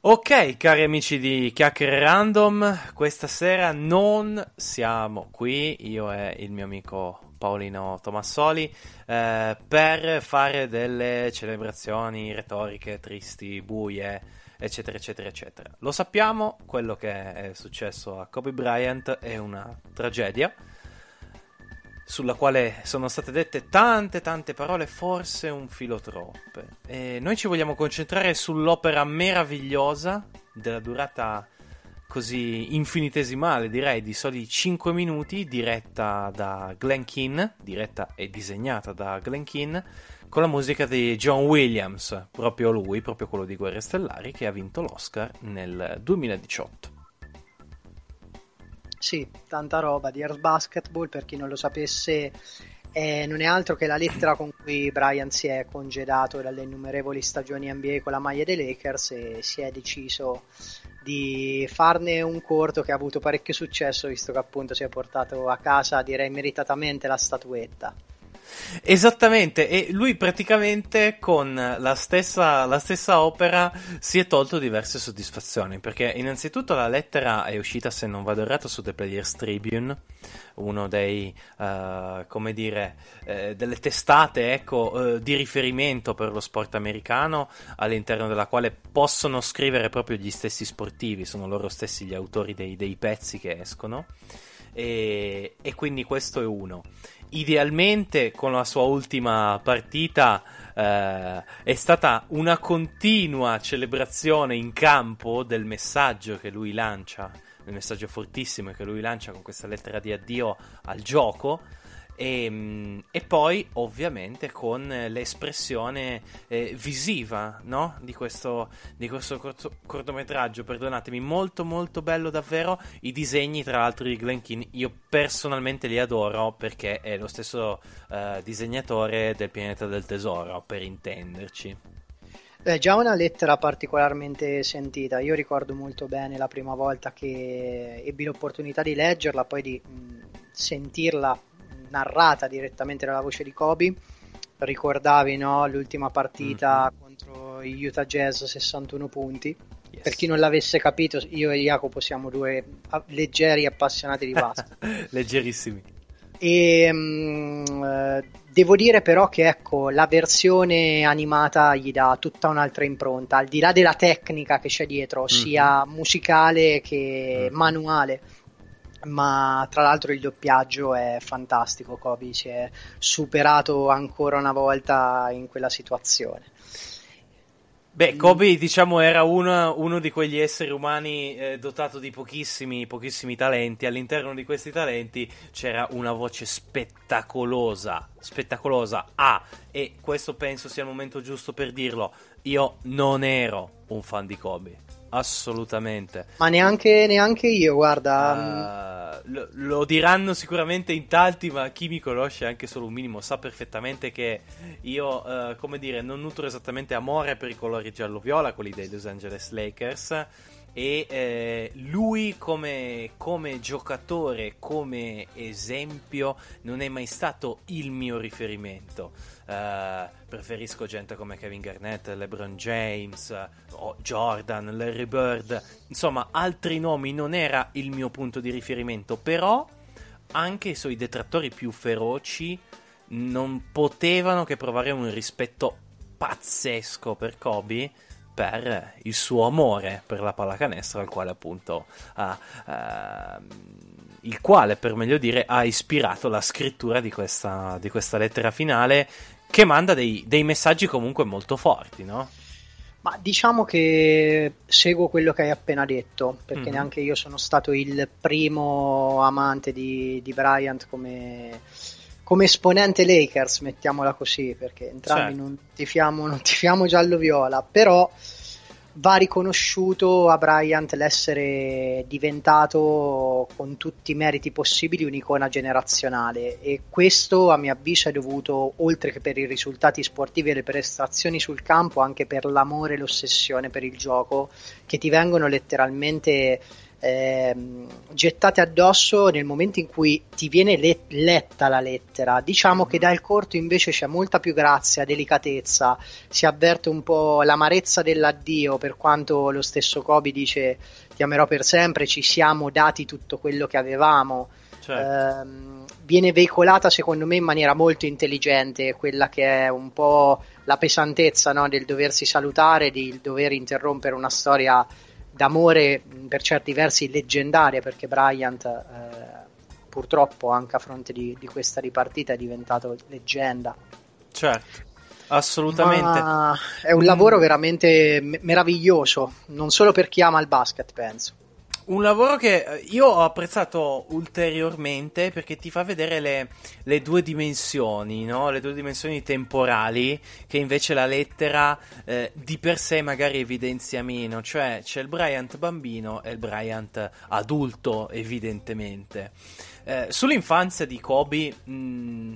Ok, cari amici di Chiacchiere Random, questa sera non siamo qui, io e il mio amico Paolino Tomassoli, eh, per fare delle celebrazioni retoriche, tristi, buie, eccetera, eccetera, eccetera. Lo sappiamo, quello che è successo a Kobe Bryant è una tragedia sulla quale sono state dette tante tante parole, forse un filo troppe. E noi ci vogliamo concentrare sull'opera meravigliosa della durata così infinitesimale, direi di soli 5 minuti, diretta da Glenn Keane, diretta e disegnata da Glenn Keane, con la musica di John Williams, proprio lui, proprio quello di Guerre Stellari, che ha vinto l'Oscar nel 2018. Sì, tanta roba di Earth Basketball, per chi non lo sapesse, eh, non è altro che la lettera con cui Brian si è congedato dalle innumerevoli stagioni NBA con la maglia dei Lakers e si è deciso di farne un corto che ha avuto parecchio successo, visto che appunto si è portato a casa, direi meritatamente, la statuetta. Esattamente, e lui praticamente con la stessa, la stessa, opera si è tolto diverse soddisfazioni, perché innanzitutto la lettera è uscita, se non vado errato, su The Players Tribune, uno dei, uh, come dire, eh, delle testate, ecco, eh, di riferimento per lo sport americano, all'interno della quale possono scrivere proprio gli stessi sportivi, sono loro stessi gli autori dei, dei pezzi che escono. E, e quindi questo è uno. Idealmente con la sua ultima partita eh, è stata una continua celebrazione in campo del messaggio che lui lancia, il messaggio fortissimo che lui lancia con questa lettera di addio al gioco e, ehm, e, poi ovviamente con l'espressione eh, visiva no? di questo, di questo corto, cortometraggio, perdonatemi, molto molto bello davvero, i disegni tra l'altro di Glenn Keane, io personalmente li adoro perché è lo stesso eh, disegnatore del pianeta del tesoro, per intenderci. È già una lettera particolarmente sentita. Io ricordo molto bene la prima volta che ebbi l'opportunità di leggerla, poi di mh, sentirla narrata direttamente dalla voce di Kobe. Ricordavi no, l'ultima partita mm-hmm. contro i Utah Jazz 61 punti. Yes. Per chi non l'avesse capito, io e Jacopo siamo due leggeri appassionati di basket. Leggerissimi. E um, eh, devo dire però che ecco, la versione animata gli dà tutta un'altra impronta, al di là della tecnica che c'è dietro, mm-hmm. sia musicale che mm-hmm. manuale ma tra l'altro il doppiaggio è fantastico, Kobe si è superato ancora una volta in quella situazione. Beh, Kobe diciamo era uno, uno di quegli esseri umani eh, dotato di pochissimi, pochissimi talenti, all'interno di questi talenti c'era una voce spettacolosa, spettacolosa. Ah, e questo penso sia il momento giusto per dirlo, io non ero un fan di Kobe Assolutamente. Ma neanche, neanche io, guarda. Uh, lo, lo, diranno sicuramente in tanti, ma chi mi conosce anche solo un minimo sa perfettamente che io, uh, come dire, non nutro esattamente amore per i colori giallo-viola, quelli dei Los Angeles Lakers. E eh, lui come, come giocatore, come esempio, non è mai stato il mio riferimento. Uh, preferisco gente come Kevin Garnett, LeBron James, uh, Jordan, Larry Bird, insomma altri nomi non era il mio punto di riferimento, però anche i suoi detrattori più feroci non potevano che provare un rispetto pazzesco per Kobe per il suo amore per la pallacanestro al quale appunto ha, uh, il quale per meglio dire ha ispirato la scrittura di questa, di questa lettera finale che manda dei, dei messaggi comunque molto forti, no? Ma diciamo che seguo quello che hai appena detto, perché mm. neanche io sono stato il primo amante di, di Bryant come, come, esponente Lakers, mettiamola così, perché entrambi certo. non tifiamo, non tifiamo giallo-viola, però va riconosciuto a Bryant l'essere diventato con tutti i meriti possibili un'icona generazionale e questo a mio avviso è dovuto oltre che per i risultati sportivi e le prestazioni sul campo anche per l'amore e l'ossessione per il gioco che ti vengono letteralmente eh, gettate addosso nel momento in cui ti viene le- letta la lettera. Diciamo che dal corto invece c'è molta più grazia, delicatezza, si avverte un po' l'amarezza dell'addio, per quanto lo stesso Kobe dice ti amerò per sempre, ci siamo dati tutto quello che avevamo. Certo. Eh, viene veicolata secondo me in maniera molto intelligente quella che è un po' la pesantezza no? del doversi salutare, di dover interrompere una storia d'amore per certi versi leggendaria perché Bryant eh, purtroppo anche a fronte di, di, questa ripartita è diventato leggenda. Certo. Assolutamente. Ma è un lavoro veramente meraviglioso, non solo per chi ama il basket, penso. Un lavoro che eh, io ho apprezzato ulteriormente perché ti fa vedere le, le due dimensioni, no? le due dimensioni temporali che invece la lettera eh, di per sé magari evidenzia meno, cioè c'è il Bryant bambino e il Bryant adulto evidentemente. Eh, sull'infanzia di Kobe... Mh,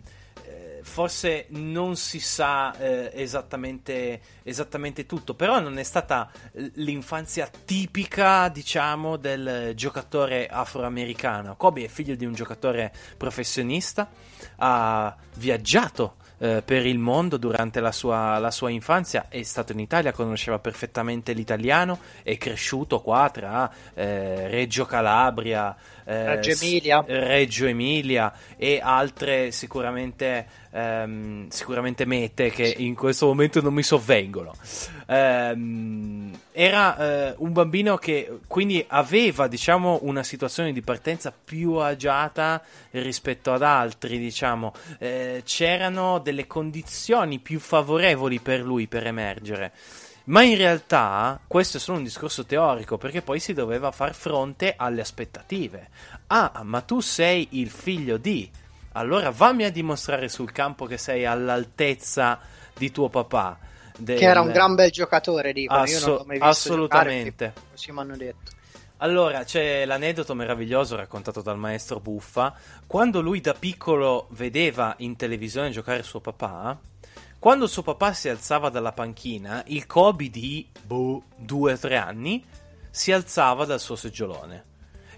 forse non si sa eh, esattamente, esattamente, tutto, però non è stata l'infanzia tipica, diciamo, del giocatore afroamericano. Kobe è figlio di un giocatore professionista, ha viaggiato eh, per il mondo durante la sua, la sua, infanzia, è stato in Italia, conosceva perfettamente l'italiano, è cresciuto qua tra eh, Reggio Calabria, eh, Reggio Emilia. Reggio Emilia e altre sicuramente, ehm, sicuramente mete che in questo momento non mi sovvengono. Ehm, era eh, un bambino che quindi aveva diciamo una situazione di partenza più agiata rispetto ad altri diciamo eh, c'erano delle condizioni più favorevoli per lui per emergere ma in realtà questo è solo un discorso teorico perché poi si doveva far fronte alle aspettative. Ah, ma tu sei il figlio di. Allora vammi a dimostrare sul campo che sei all'altezza di tuo papà. Del... Che era un gran bel giocatore, dico. Asso- Io non l'ho mai visto assolutamente. Giocare, così mi hanno detto. Allora, c'è l'aneddoto meraviglioso raccontato dal maestro Buffa. Quando lui da piccolo vedeva in televisione giocare suo papà, quando suo papà si alzava dalla panchina, il Kobe di boh, 2-3 anni si alzava dal suo seggiolone.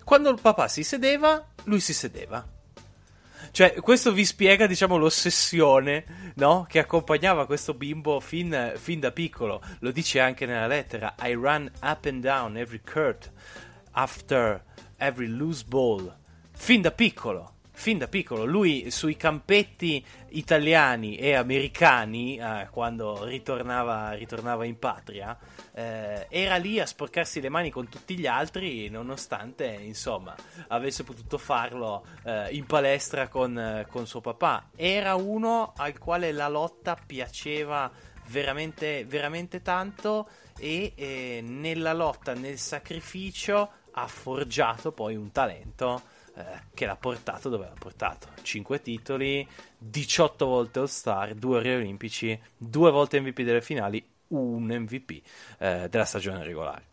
Quando il papà si sedeva, lui si sedeva. Cioè, questo vi spiega, diciamo, l'ossessione, no? Che accompagnava questo bimbo fin, fin da piccolo. Lo dice anche nella lettera. I run up and down every court after every loose ball. Fin da piccolo fin da piccolo. Lui sui campetti italiani e americani, eh, quando ritornava, ritornava, in patria, eh, era lì a sporcarsi le mani con tutti gli altri, nonostante insomma avesse potuto farlo eh, in palestra con, con suo papà. Era uno al quale la lotta piaceva veramente, veramente tanto e eh, nella lotta, nel sacrificio, ha forgiato poi un talento eh, che l'ha portato dove l'ha portato. 5 titoli, 18 volte All-Star, 2 ori olimpici, 2 volte MVP delle finali, un MVP eh, della stagione regolare.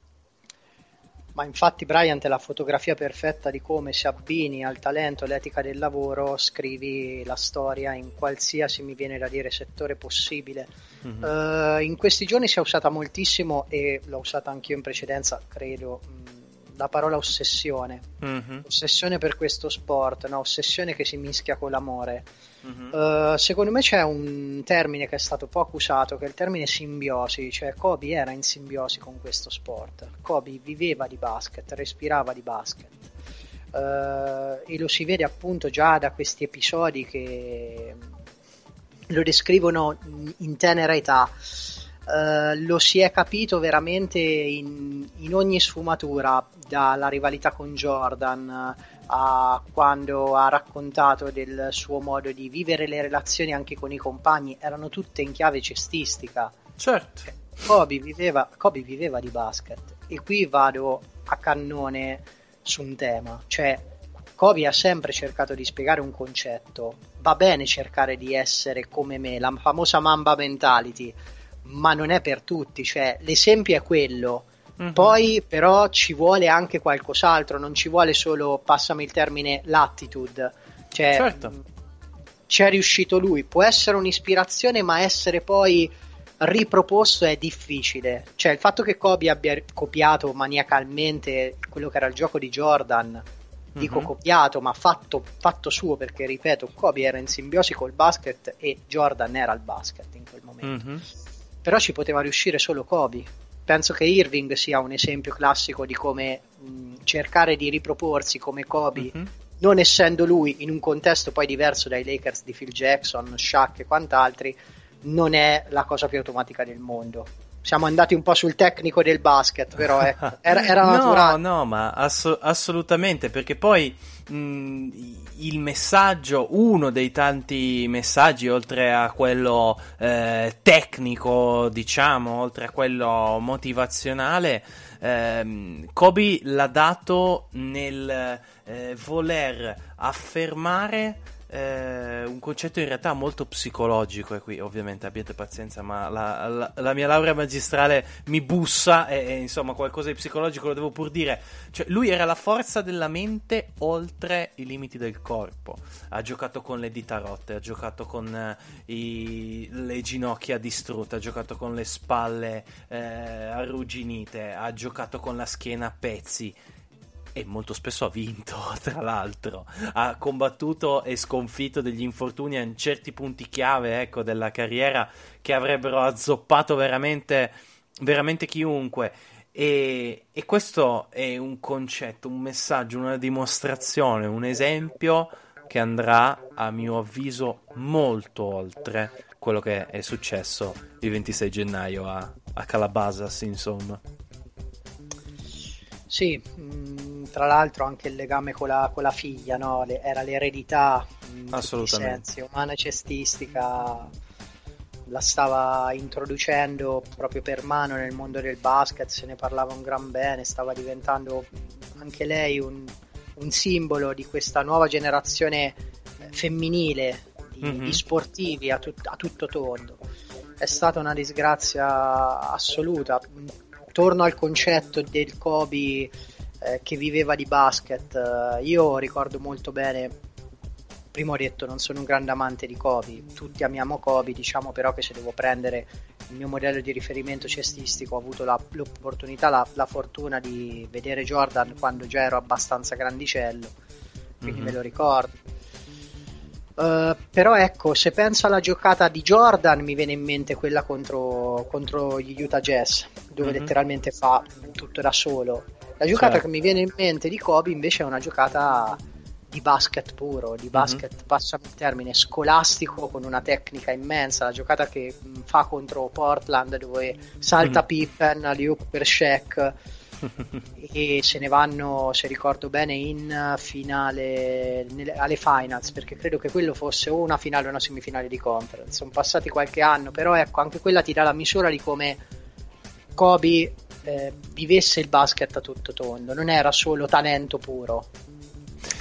Ma infatti Bryant è la fotografia perfetta di come se abbini al talento e all'etica del lavoro scrivi la storia in qualsiasi, mi viene da dire, settore possibile. Mm-hmm. Uh, in questi giorni si è usata moltissimo e l'ho usata anch'io in precedenza, credo, mh, la parola ossessione. Mm-hmm. Ossessione per questo sport, no? ossessione che si mischia con l'amore. Mm-hmm. Uh, secondo me c'è un termine che è stato poco usato, che è il termine simbiosi, cioè Kobe era in simbiosi con questo sport. Kobe viveva di basket, respirava di basket. Uh, e lo si vede appunto già da questi episodi che lo descrivono in tenera età. Uh, lo si è capito veramente in, in, ogni sfumatura, dalla rivalità con Jordan a quando ha raccontato del suo modo di vivere le relazioni anche con i compagni, erano tutte in chiave cestistica. Certo. Kobe viveva, Kobe viveva di basket. E qui vado a cannone su un tema, cioè Kobe ha sempre cercato di spiegare un concetto, va bene cercare di essere come me, la famosa Mamba mentality, ma non è per tutti, cioè l'esempio è quello. Mm-hmm. Poi però ci vuole anche qualcos'altro, non ci vuole solo, passami il termine, l'attitude. Cioè, certo. c'è riuscito lui, può essere un'ispirazione, ma essere poi riproposto è difficile. Cioè, il fatto che Kobe abbia copiato maniacalmente quello che era il gioco di Jordan, dico mm-hmm. copiato, ma fatto, fatto, suo, perché ripeto, Kobe era in simbiosi col basket e Jordan era il basket in quel momento. Mm-hmm. Però ci poteva riuscire solo Kobe. Penso che Irving sia un esempio classico di come mh, cercare di riproporsi come Kobe mm-hmm non essendo lui in un contesto poi diverso dai Lakers di Phil Jackson, Shaq e quant'altri, non è la cosa più automatica del mondo. Siamo andati un po' sul tecnico del basket, però ecco, era, era naturale. No, no, ma ass- assolutamente, perché poi mh, il messaggio, uno dei tanti messaggi, oltre a quello eh, tecnico, diciamo, oltre a quello motivazionale, ehm, Kobe l'ha dato nel eh, voler affermare eh, un concetto in realtà molto psicologico e qui ovviamente abbiate pazienza ma la, la, la mia laurea magistrale mi bussa e, e, insomma qualcosa di psicologico lo devo pur dire. Cioè lui era la forza della mente oltre i limiti del corpo. Ha giocato con le dita rotte ha giocato con eh, i, le ginocchia distrutte ha giocato con le spalle eh, arrugginite ha giocato con la schiena a pezzi e molto spesso ha vinto, tra l'altro. Ha combattuto e sconfitto degli infortuni a certi punti chiave ecco, della carriera che avrebbero azzoppato veramente, veramente chiunque. E, e, questo è un concetto, un messaggio, una dimostrazione, un esempio che andrà, a mio avviso, molto oltre quello che è successo il 26 gennaio a, a Calabasas, insomma. Sì, mh, tra l'altro anche il legame con la, con la figlia, no? Le, era l'eredità in Assolutamente. umana cestistica la stava introducendo proprio per mano nel mondo del basket, se ne parlava un gran bene, stava diventando anche lei un, un simbolo di questa nuova generazione eh, femminile di, mm-hmm. di sportivi a, tut, a tutto tondo. È stata una disgrazia assoluta. Torno al concetto del Kobe eh, che viveva di basket. Eh, io ricordo molto bene, prima ho detto non sono un grande amante di Kobe, tutti amiamo Kobe, diciamo però che se devo prendere il mio modello di riferimento cestistico ho avuto la, l'opportunità, la, la, fortuna di vedere Jordan quando già ero abbastanza grandicello, quindi mm-hmm. me lo ricordo. Uh, però ecco, se penso alla giocata di Jordan mi viene in mente quella contro, contro gli Utah Jazz, dove mm-hmm. letteralmente fa tutto da solo la giocata certo. che mi viene in mente di Kobe invece è una giocata di basket puro, di mhm. basket, mm-hmm. passami il termine, scolastico con una tecnica immensa, la giocata che fa contro Portland dove salta mm-hmm. Pippen, Liup per Shaq e se ne vanno, se ricordo bene, in finale, nelle, alle finals, perché credo che quello fosse o una finale o una semifinale di conference. Sono passati qualche anno, però ecco, anche quella ti dà la misura di come Kobe eh, vivesse il basket a tutto tondo, non era solo talento puro.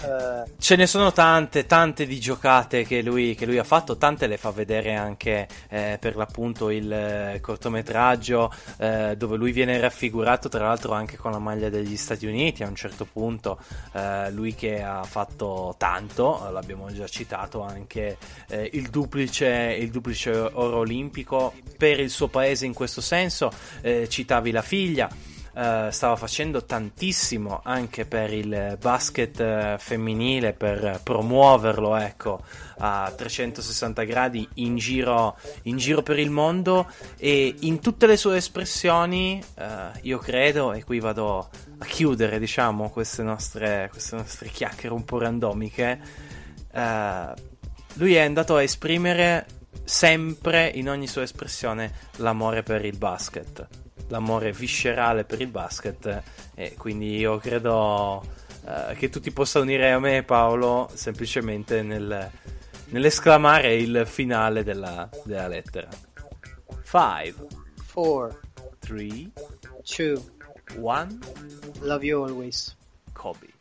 Uh, Ce ne sono tante, tante di giocate che lui, che lui, ha fatto, tante le fa vedere anche eh, per l'appunto il eh, cortometraggio eh, dove lui viene raffigurato tra l'altro anche con la maglia degli Stati Uniti a un certo punto, eh, lui che ha fatto tanto, l'abbiamo già citato anche eh, il duplice, il, duplice, oro olimpico per il suo paese in questo senso, citavi la figlia. Uh, stava facendo tantissimo anche per il basket uh, femminile, per promuoverlo ecco, a 360 gradi in giro, in giro, per il mondo. E in tutte le sue espressioni, uh, io credo, e qui vado a chiudere diciamo queste nostre, queste nostre chiacchiere un po' randomiche, lui è andato a esprimere sempre in ogni sua espressione l'amore per il basket l'amore viscerale per il basket e quindi io credo uh, che tu ti possa unire a me Paolo semplicemente nel, nell'esclamare il finale della, della lettera. 5 4 3 2 1 Love you always. Kobe